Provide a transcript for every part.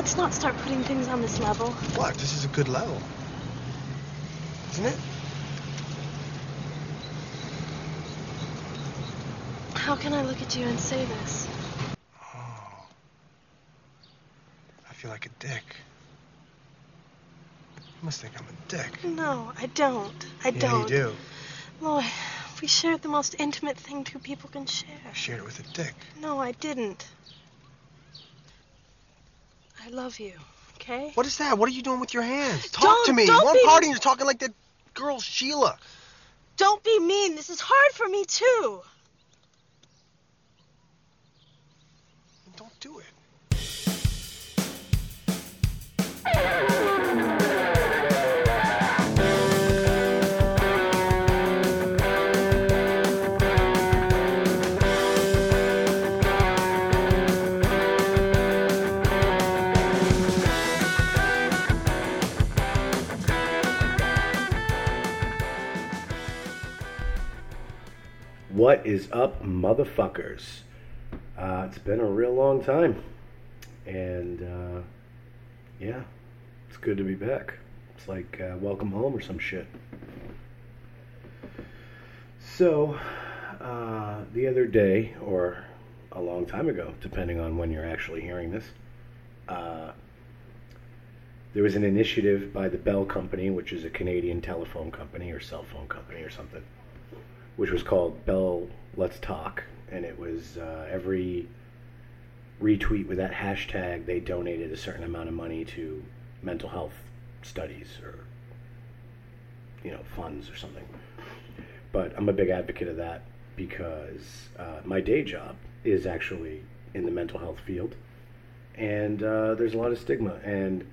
Let's not start putting things on this level. What? This is a good level. Isn't it? How can I look at you and say this? Oh. I feel like a dick. You must think I'm a dick. No, I don't. I yeah, don't. you do. Lloyd, we shared the most intimate thing two people can share. I shared it with a dick. No, I didn't. I love you, okay? What is that? What are you doing with your hands? Talk Don't- to me. don't One be- party and you're talking like that girl Sheila. Don't be mean. This is hard for me, too. Don't do it. What is up, motherfuckers? Uh, it's been a real long time. And, uh, yeah, it's good to be back. It's like uh, welcome home or some shit. So, uh, the other day, or a long time ago, depending on when you're actually hearing this, uh, there was an initiative by the Bell Company, which is a Canadian telephone company or cell phone company or something which was called Bell Let's Talk, and it was uh, every retweet with that hashtag they donated a certain amount of money to mental health studies or you know funds or something. But I'm a big advocate of that because uh, my day job is actually in the mental health field, and uh, there's a lot of stigma. And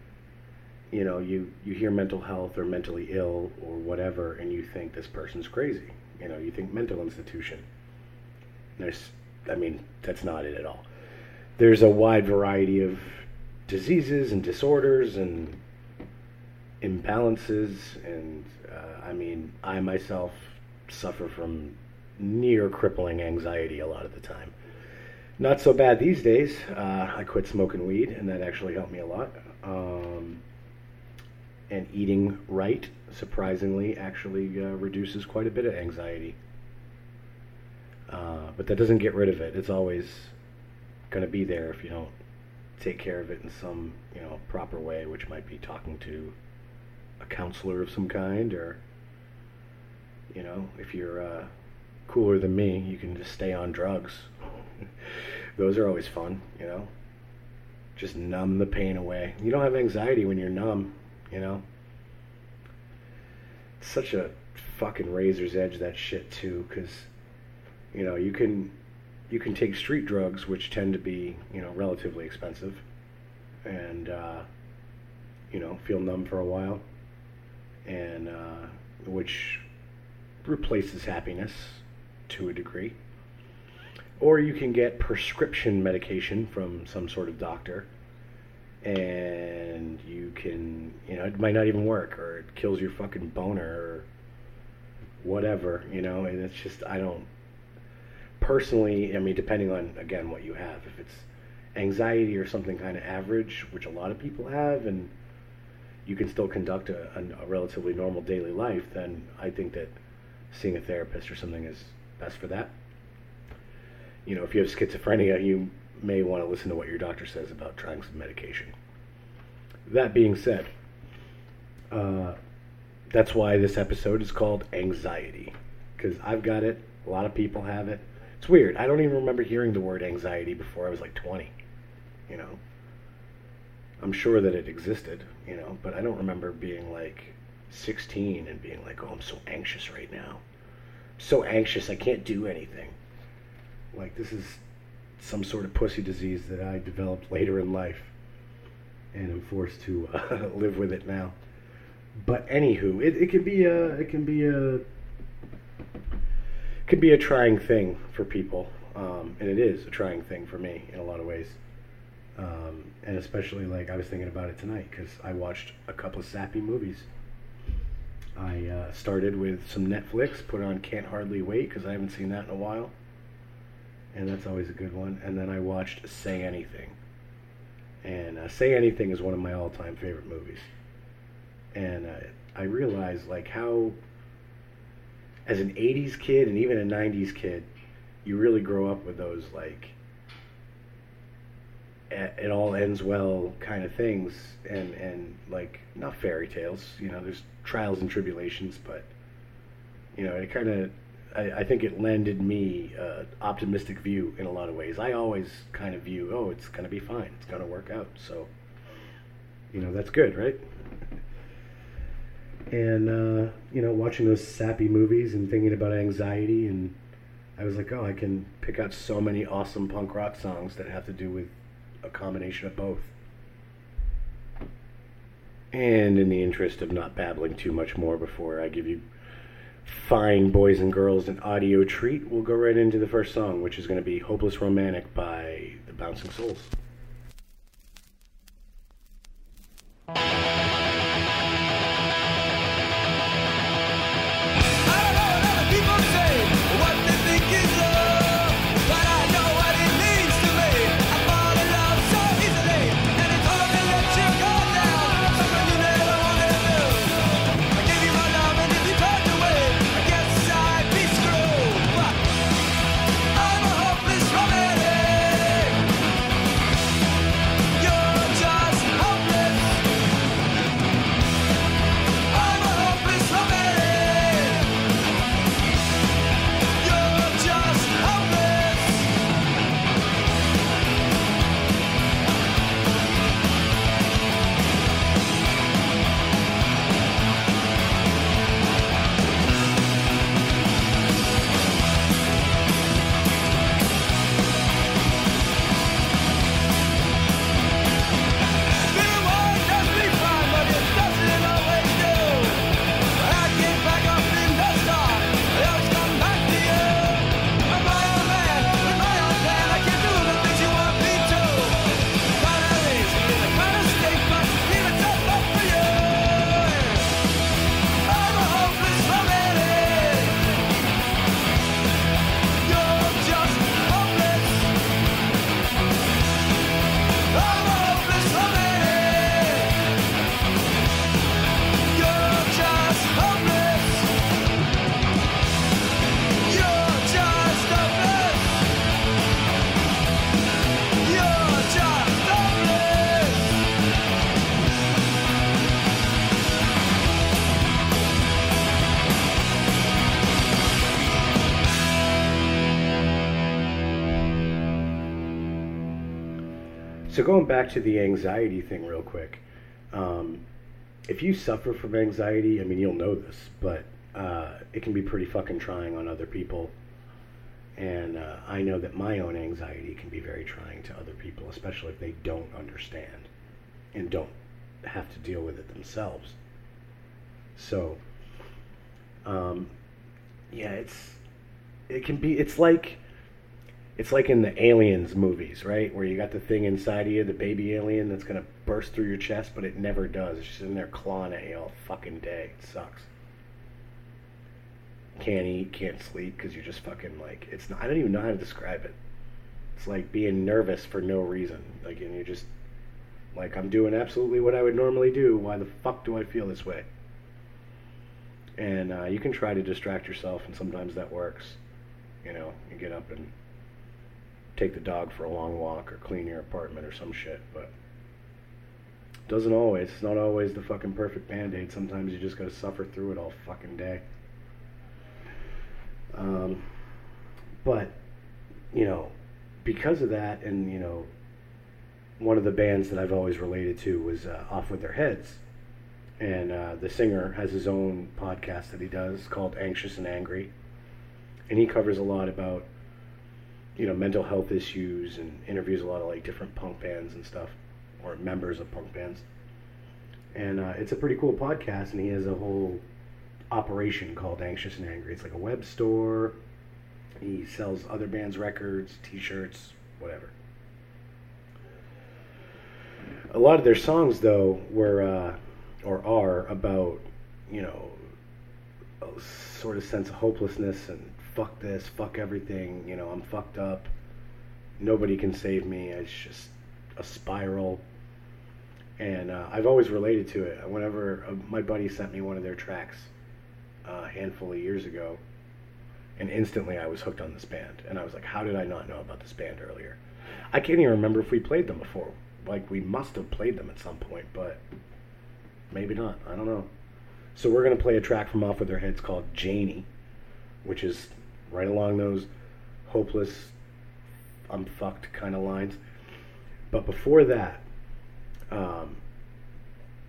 you know you you hear mental health or mentally ill or whatever and you think this person's crazy you know you think mental institution. There's i mean that's not it at all. There's a wide variety of diseases and disorders and imbalances and uh, i mean i myself suffer from near crippling anxiety a lot of the time. Not so bad these days. Uh, i quit smoking weed and that actually helped me a lot. Um, and eating right surprisingly actually uh, reduces quite a bit of anxiety. Uh, but that doesn't get rid of it. It's always going to be there if you don't take care of it in some you know proper way which might be talking to a counselor of some kind or you know if you're uh, cooler than me you can just stay on drugs. Those are always fun you know? Just numb the pain away. You don't have anxiety when you're numb you know? It's such a fucking razor's edge that shit too because you know you can you can take street drugs which tend to be you know relatively expensive and uh, you know feel numb for a while and uh, which replaces happiness to a degree. Or you can get prescription medication from some sort of doctor and you can you know it might not even work or it kills your fucking boner or whatever you know and it's just i don't personally i mean depending on again what you have if it's anxiety or something kind of average which a lot of people have and you can still conduct a, a, a relatively normal daily life then i think that seeing a therapist or something is best for that. You know if you have schizophrenia you may want to listen to what your doctor says about trying some medication. That being said, uh, that's why this episode is called Anxiety. Because I've got it, a lot of people have it. It's weird. I don't even remember hearing the word anxiety before I was like 20. You know? I'm sure that it existed, you know, but I don't remember being like 16 and being like, oh, I'm so anxious right now. so anxious I can't do anything. Like, this is some sort of pussy disease that I developed later in life, and am forced to uh, live with it now. But anywho, it, it can be a it can be a it can be a trying thing for people, um, and it is a trying thing for me in a lot of ways. Um, and especially like I was thinking about it tonight because I watched a couple of sappy movies. I uh, started with some Netflix, put on Can't Hardly Wait because I haven't seen that in a while and that's always a good one. And then I watched Say Anything, And uh, Say Anything is one of my all-time favorite movies. And uh, I realized like how, as an '80s kid and even a '90s kid, you really grow up with those like it all ends well kind of things and and like not fairy tales you know there's trials and tribulations but you know it kind of I, I think it landed me uh, optimistic view in a lot of ways. I always kind of view oh it's going to be fine. It's going to work out. So you know that's good right? And uh, you know watching those sappy movies and thinking about anxiety and i was like oh i can pick out so many awesome punk rock songs that have to do with a combination of both. And in the interest of not babbling too much more before I give you fine boys and girls an audio treat, we'll go right into the first song, which is going to be Hopeless Romantic by the Bouncing Souls. So going back to the anxiety thing real quick, um, if you suffer from anxiety, I mean you'll know this, but uh, it can be pretty fucking trying on other people. And uh, I know that my own anxiety can be very trying to other people, especially if they don't understand and don't have to deal with it themselves. So, um, yeah, it's it can be. It's like it's like in the aliens movies, right? Where you got the thing inside of you, the baby alien that's gonna burst through your chest, but it never does. It's just in there clawing at you all fucking day. It sucks. Can't eat, can't sleep because you're just fucking like it's. Not, I don't even know how to describe it. It's like being nervous for no reason. Like and you're just like I'm doing absolutely what I would normally do. Why the fuck do I feel this way? And uh, you can try to distract yourself, and sometimes that works. You know, you get up and take the dog for a long walk or clean your apartment or some shit, but doesn't always. It's not always the fucking perfect band-aid. Sometimes you just gotta suffer through it all fucking day. Um, but, you know, because of that, and, you know, one of the bands that I've always related to was uh, Off With Their Heads. And uh, the singer has his own podcast that he does called Anxious and Angry. And he covers a lot about you know mental health issues and interviews a lot of like different punk bands and stuff or members of punk bands. And uh, it's a pretty cool podcast and he has a whole operation called anxious and angry. It's like a web store. He sells other bands records t-shirts whatever. A lot of their songs though were uh, or are about you know a sort of sense of hopelessness and fuck this, fuck everything, you know, I'm fucked up. Nobody can save me. It's just a spiral. And uh, I've always related to it. Whenever uh, my buddy sent me one of their tracks uh, a handful of years ago, and instantly I was hooked on this band. And I was like, how did I not know about this band earlier? I can't even remember if we played them before. Like, we must have played them at some point, but maybe not. I don't know. So we're going to play a track from Off With Their Heads called Janie, which is right along those hopeless, I'm fucked kind of lines. But before that, um,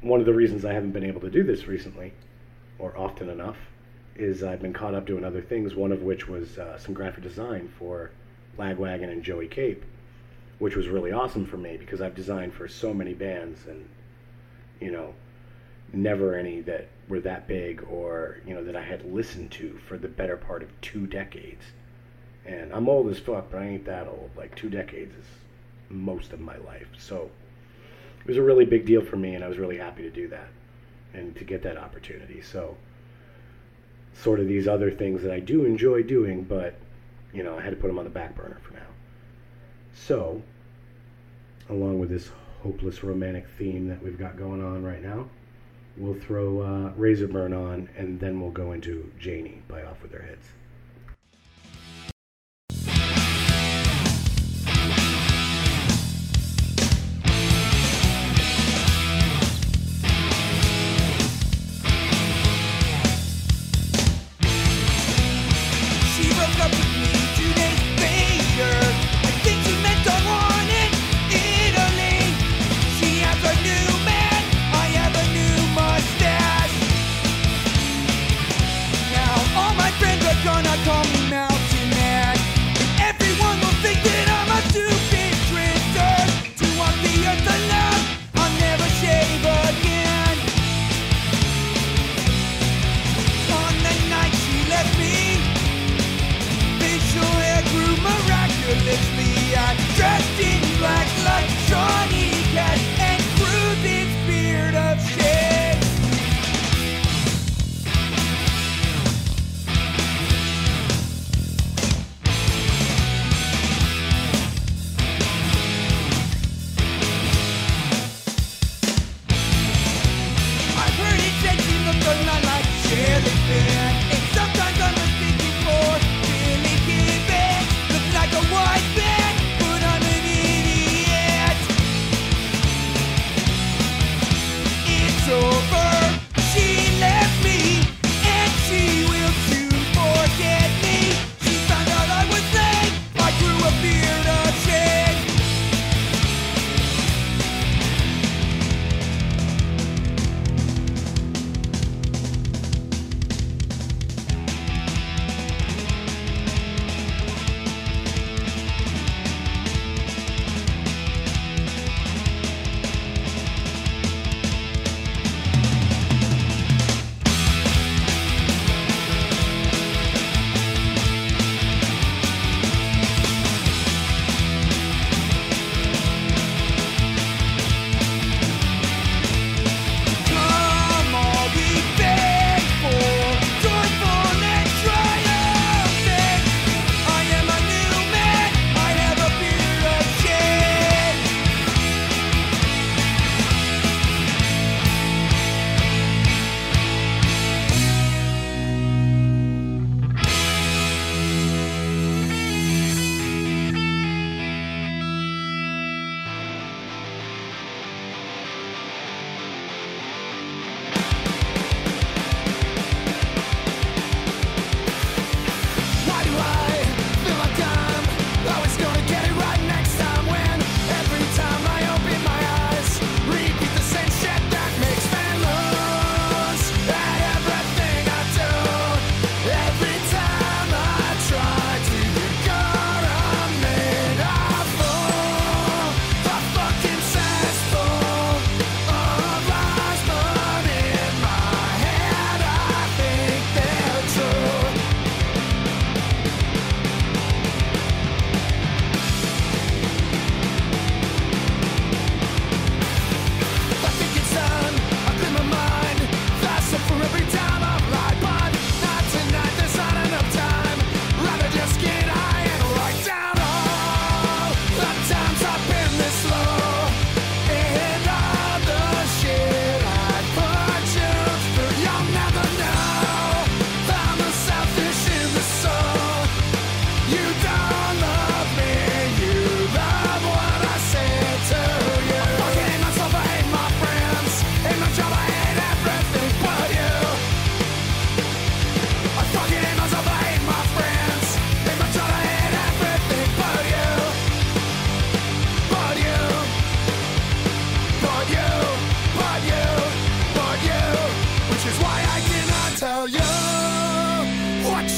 one of the reasons I haven't been able to do this recently, or often enough, is I've been caught up doing other things. One of which was uh, some graphic design for Lagwagon and Joey Cape, which was really awesome for me because I've designed for so many bands and you know never any that were that big or you know that I had listened to for the better part of two decades. And I'm old as fuck, but I ain't that old. Like two decades is most of my life. So it was a really big deal for me, and I was really happy to do that and to get that opportunity. So sort of these other things that I do enjoy doing, but you know I had to put them on the back burner for now. So along with this hopeless romantic theme that we've got going on right now we'll throw uh, Razorburn on, and then we'll go into Janie by Off With Their Heads.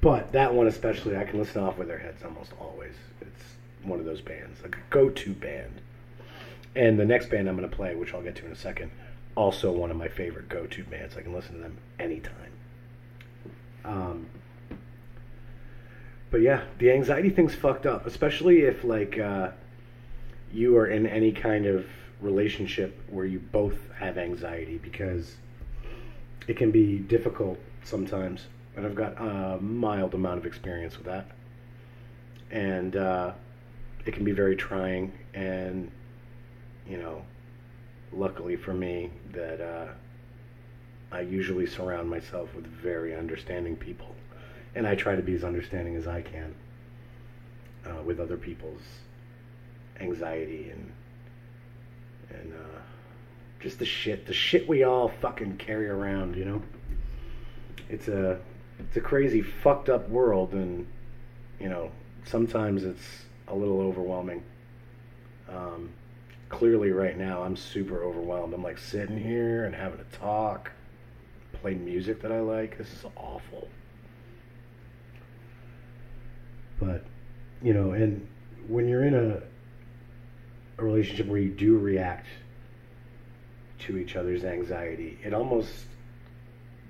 But that one especially, I can listen off with their heads almost always. It's one of those bands, like a go-to band. And the next band I'm going to play, which I'll get to in a second, also one of my favorite go-to bands. I can listen to them anytime. Um, but yeah, the anxiety thing's fucked up, especially if like uh, you are in any kind of relationship where you both have anxiety because it can be difficult sometimes. I've got a mild amount of experience with that. And uh, it can be very trying. And, you know, luckily for me, that uh, I usually surround myself with very understanding people. And I try to be as understanding as I can uh, with other people's anxiety and and uh, just the shit, the shit we all fucking carry around, you know. It's a it's a crazy fucked up world, and you know sometimes it's a little overwhelming. Um, clearly, right now I'm super overwhelmed. I'm like sitting here and having to talk, playing music that I like. This is awful. But you know, and when you're in a a relationship where you do react to each other's anxiety, it almost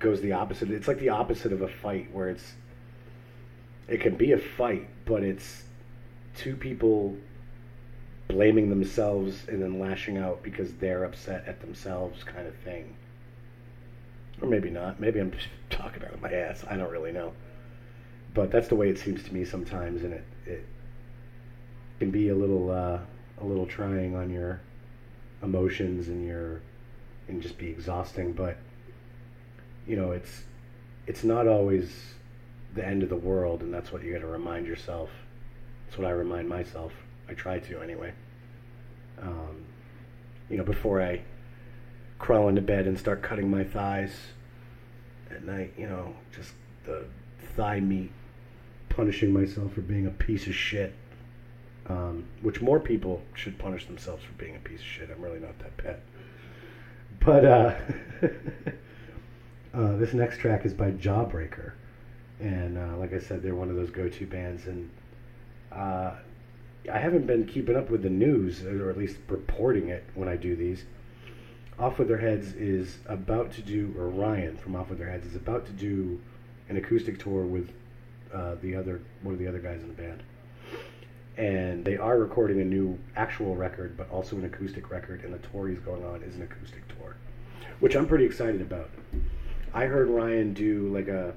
goes the opposite. It's like the opposite of a fight where it's it can be a fight, but it's two people blaming themselves and then lashing out because they're upset at themselves kind of thing. Or maybe not. Maybe I'm just talking out of my ass. I don't really know. But that's the way it seems to me sometimes and it it can be a little uh a little trying on your emotions and your and just be exhausting but you know it's it's not always the end of the world and that's what you got to remind yourself that's what i remind myself i try to anyway um, you know before i crawl into bed and start cutting my thighs at night you know just the thigh meat punishing myself for being a piece of shit um, which more people should punish themselves for being a piece of shit. I'm really not that bad. But uh, uh, this next track is by Jawbreaker, and uh, like I said, they're one of those go-to bands. And uh, I haven't been keeping up with the news, or at least reporting it when I do these. Off with Their Heads is about to do, or Ryan from Off with Their Heads is about to do an acoustic tour with uh, the other one of the other guys in the band and they are recording a new actual record, but also an acoustic record, and the tour he's going on is an acoustic tour, which I'm pretty excited about. I heard Ryan do like a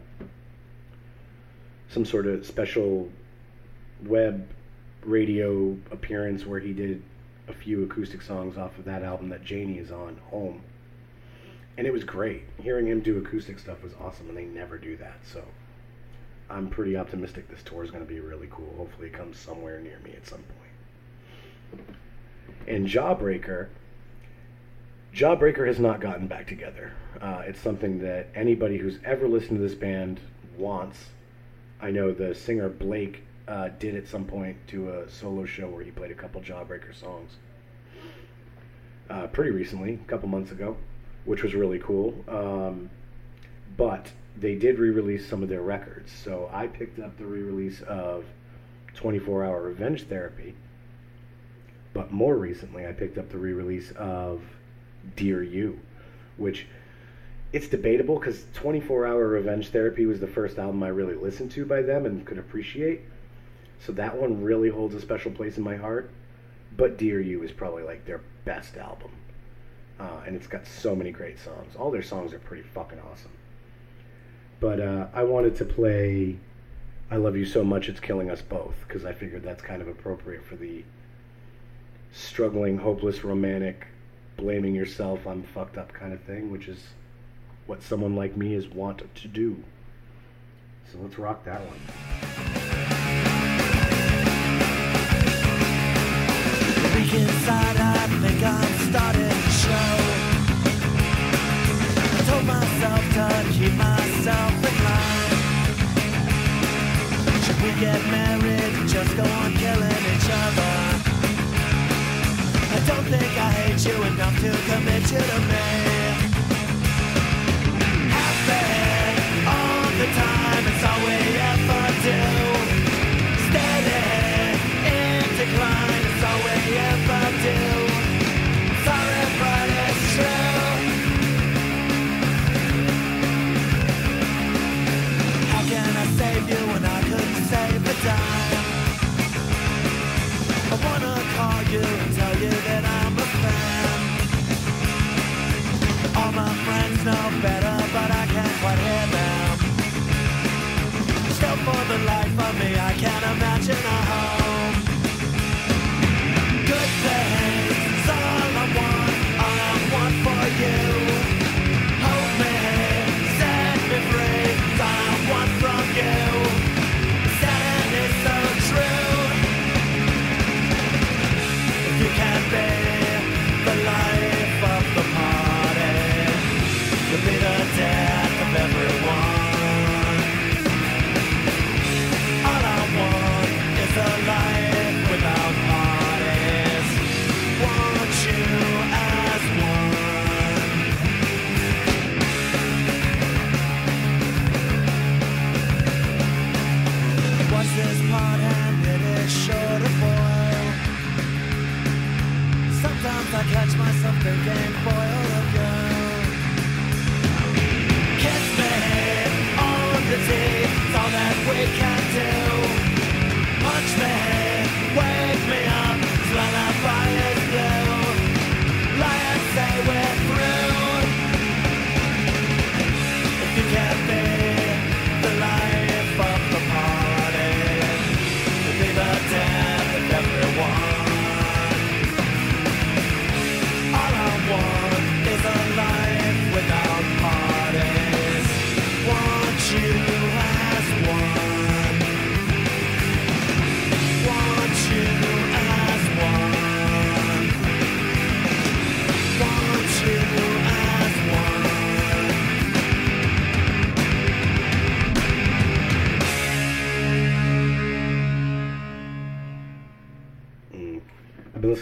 some sort of special web radio appearance where he did a few acoustic songs off of that album that Janie is on, Home. And it was great. Hearing him do acoustic stuff was awesome, and they never do that, so I'm pretty optimistic this tour is going to be really cool. Hopefully, it comes somewhere near me at some point. And Jawbreaker, Jawbreaker has not gotten back together. Uh, it's something that anybody who's ever listened to this band wants. I know the singer Blake uh, did at some point do a solo show where he played a couple Jawbreaker songs. Uh, pretty recently, a couple months ago, which was really cool. Um, but they did re-release some of their records. So I picked up the re-release of 24 Hour Revenge Therapy. But more recently, I picked up the re-release of Dear You, which it's debatable because 24 Hour Revenge Therapy was the first album I really listened to by them and could appreciate. So that one really holds a special place in my heart. But Dear You is probably like their best album. Uh, and it's got so many great songs. All their songs are pretty fucking awesome. But uh, I wanted to play I Love You So Much It's Killing Us Both because I figured that's kind of appropriate for the struggling, hopeless, romantic, blaming yourself, I'm fucked up kind of thing, which is what someone like me is wont to do. So let's rock that one. Myself to keep myself in line. Should we get married just go on killing each other? Don't think I hate you enough to commit you to me. Happy all the time,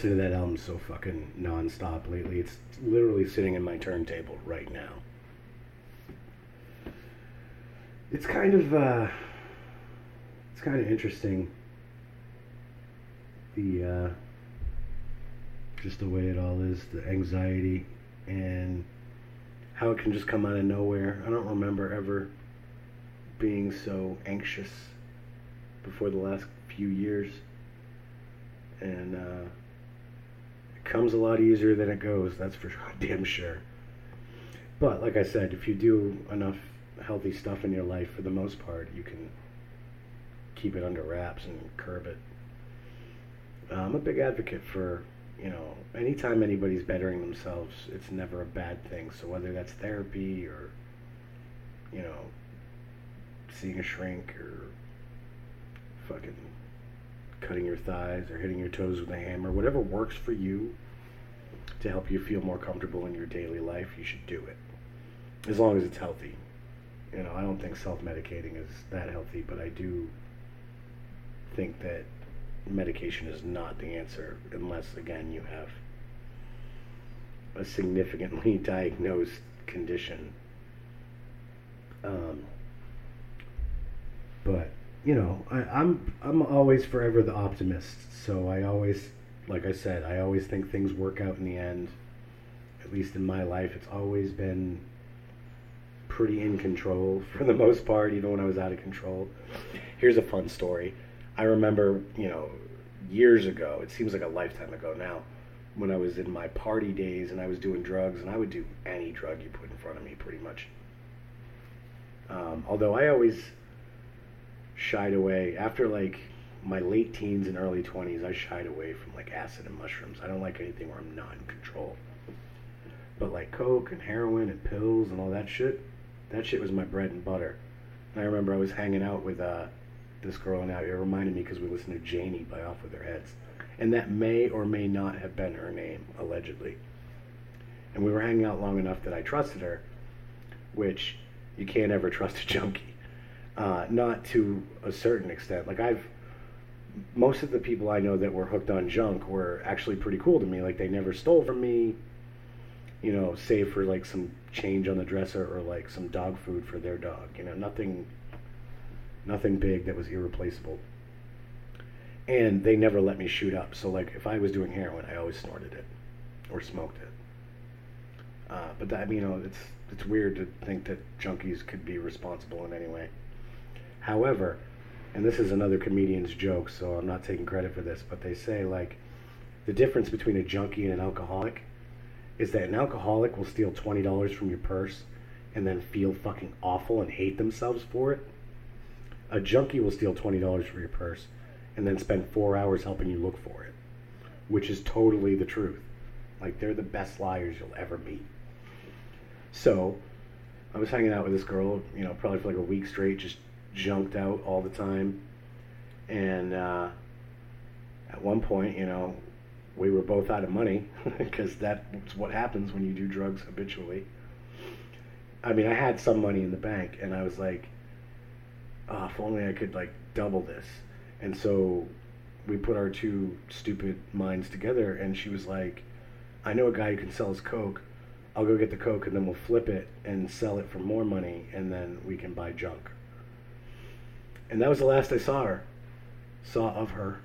listening to that album so fucking nonstop lately. It's literally sitting in my turntable right now. It's kind of uh it's kind of interesting the uh just the way it all is, the anxiety and how it can just come out of nowhere. I don't remember ever being so anxious before the last few years and uh, comes a lot easier than it goes. That's for damn sure. But like I said, if you do enough healthy stuff in your life, for the most part, you can keep it under wraps and curb it. Uh, I'm a big advocate for you know anytime anybody's bettering themselves, it's never a bad thing. So whether that's therapy or you know seeing a shrink or fucking cutting your thighs or hitting your toes with a hammer, whatever works for you to help you feel more comfortable in your daily life, you should do it. As long as it's healthy. You know, I don't think self medicating is that healthy, but I do think that medication is not the answer unless, again, you have a significantly diagnosed condition. Um, but you know, I, I'm I'm always forever the optimist. So I always, like I said, I always think things work out in the end. At least in my life, it's always been pretty in control for the most part, even when I was out of control. Here's a fun story. I remember, you know, years ago. It seems like a lifetime ago now. When I was in my party days and I was doing drugs, and I would do any drug you put in front of me, pretty much. Um, although I always shied away after like my late teens and early 20s i shied away from like acid and mushrooms. I don't like anything where i'm not in control. But like coke and heroin and pills and all that shit that shit was my bread and butter. And i remember i was hanging out with uh, this girl and it reminded me because we listened to janie by off with their heads. And that may or may not have been her name allegedly. And we were hanging out long enough that i trusted her which you can't ever trust a junkie. Uh, not to a certain extent. Like I've most of the people I know that were hooked on junk were actually pretty cool to me. Like they never stole from me. you know, save for like some change on the dresser or like some dog food for their dog. You know, nothing, nothing big that was irreplaceable. And they never let me shoot up. So like, if I was doing heroin, I always snorted it or smoked it. Uh, but that, you know, it's it's weird to think that junkies could be responsible in any way. However, and this is another comedian's joke, so I'm not taking credit for this, but they say like the difference between a junkie and an alcoholic is that an alcoholic will steal twenty dollars from your purse and then feel fucking awful and hate themselves for it. A junkie will steal twenty dollars from your purse and then spend four hours helping you look for it, which is totally the truth. Like they're the best liars you'll ever meet. So, I was hanging out with this girl, you know, probably for like a week straight, just junked out all the time. And uh, at one point, you know, we were both out of money because that's what happens when you do drugs habitually. I mean, I had some money in the bank, and I was like, oh, if only I could like double this. And so we put our two stupid minds together, and she was like, I know a guy who can sell us coke. I'll go get the coke and then we'll flip it and sell it for more money and then we can buy junk. And that was the last I saw her, saw of her,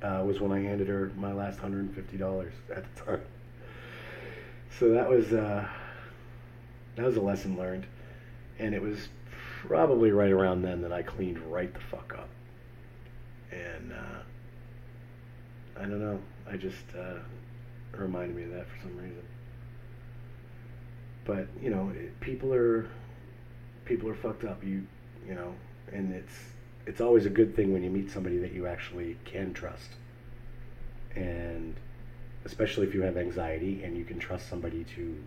uh, was when I handed her my last hundred and fifty dollars at the time. So that was uh, that was a lesson learned, and it was probably right around then that I cleaned right the fuck up. And uh, I don't know, I just uh, reminded me of that for some reason. But you know it, people are people are fucked up. You you know and it's it's always a good thing when you meet somebody that you actually can trust. And especially if you have anxiety and you can trust somebody to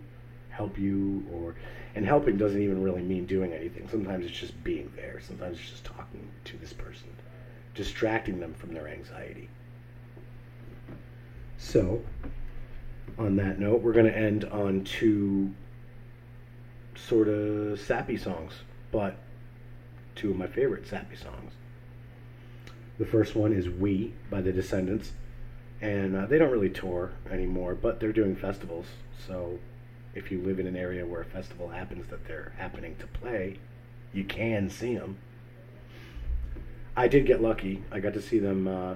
help you or and helping doesn't even really mean doing anything. Sometimes it's just being there. Sometimes it's just talking to this person distracting them from their anxiety. So on that note we're going to end on two sort of sappy songs, but two of my favorite sappy songs. The first one is We by the Descendents, and uh, they don't really tour anymore, but they're doing festivals. So if you live in an area where a festival happens that they're happening to play, you can see them. I did get lucky. I got to see them uh,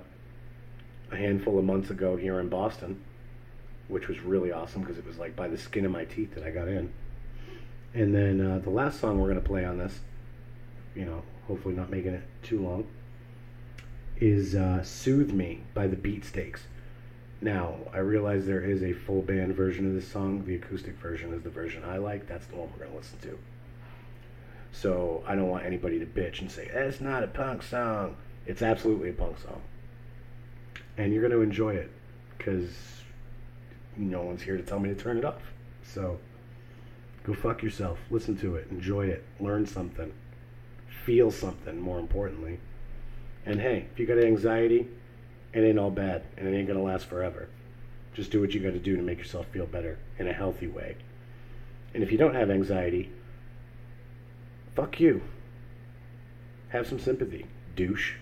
a handful of months ago here in Boston, which was really awesome because it was like by the skin of my teeth that I got in. And then uh, the last song we're going to play on this, you know, hopefully not making it too long, is uh, Soothe Me by the Beatsteaks. Now, I realize there is a full band version of this song. The acoustic version is the version I like. That's the one we're going to listen to. So I don't want anybody to bitch and say, that's not a punk song. It's absolutely a punk song. And you're going to enjoy it because no one's here to tell me to turn it off. So. Go fuck yourself. Listen to it. Enjoy it. Learn something. Feel something, more importantly. And hey, if you got anxiety, it ain't all bad, and it ain't gonna last forever. Just do what you gotta do to make yourself feel better in a healthy way. And if you don't have anxiety, fuck you. Have some sympathy, douche.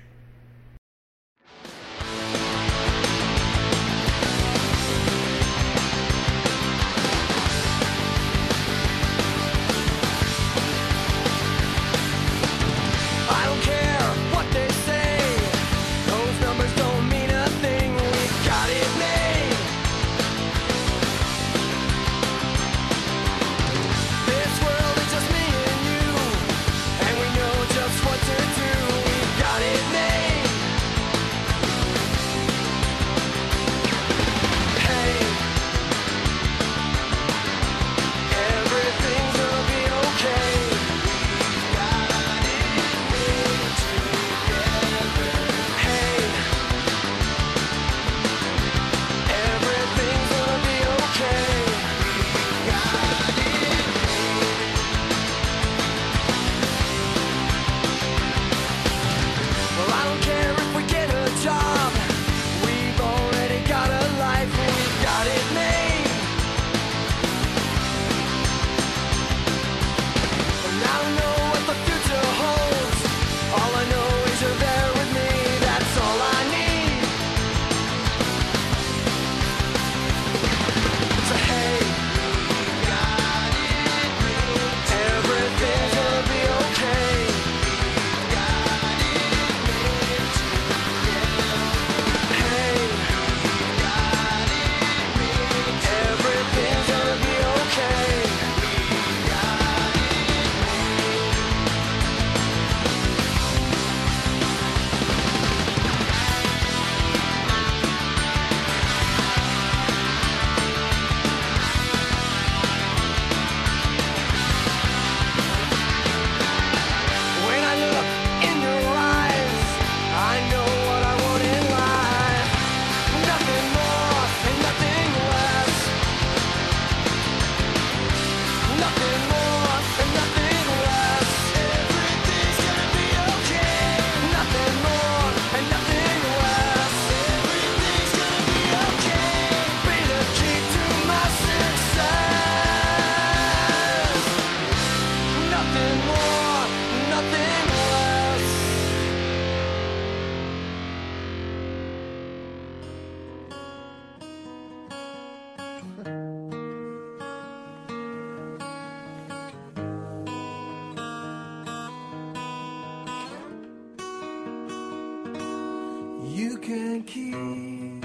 you can keep.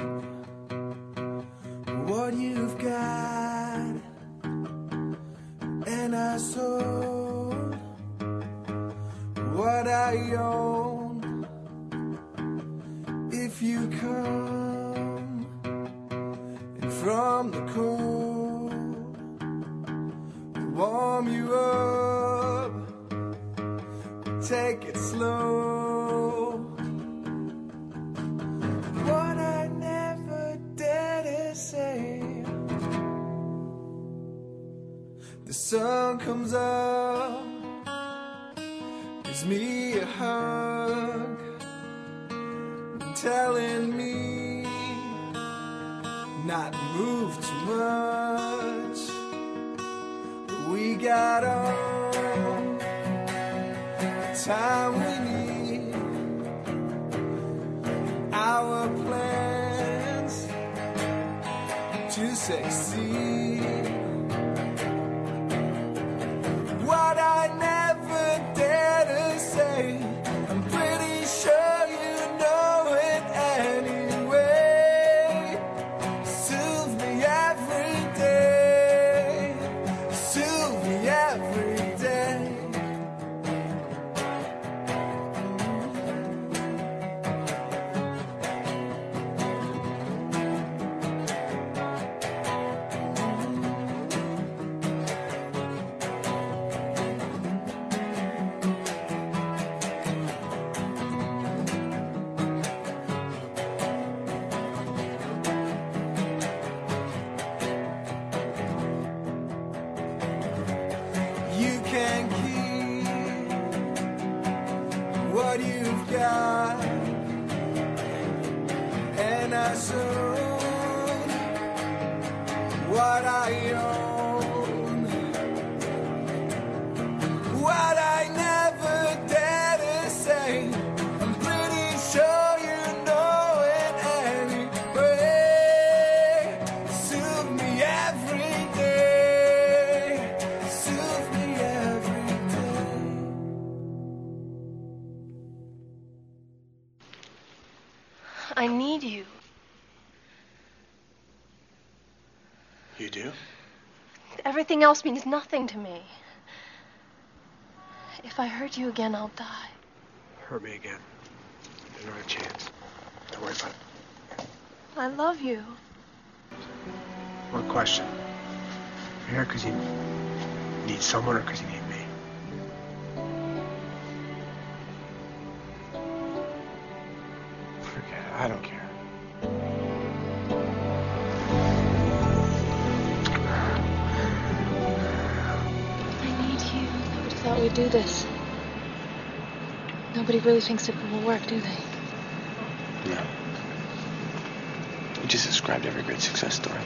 Everything else means nothing to me. If I hurt you again, I'll die. Hurt me again. There's not a chance. Don't worry about it. I love you. One question. You're here because you need someone or because you need me? Forget it. I don't care. Do this. Nobody really thinks it will work, do they? No. You just described every great success story.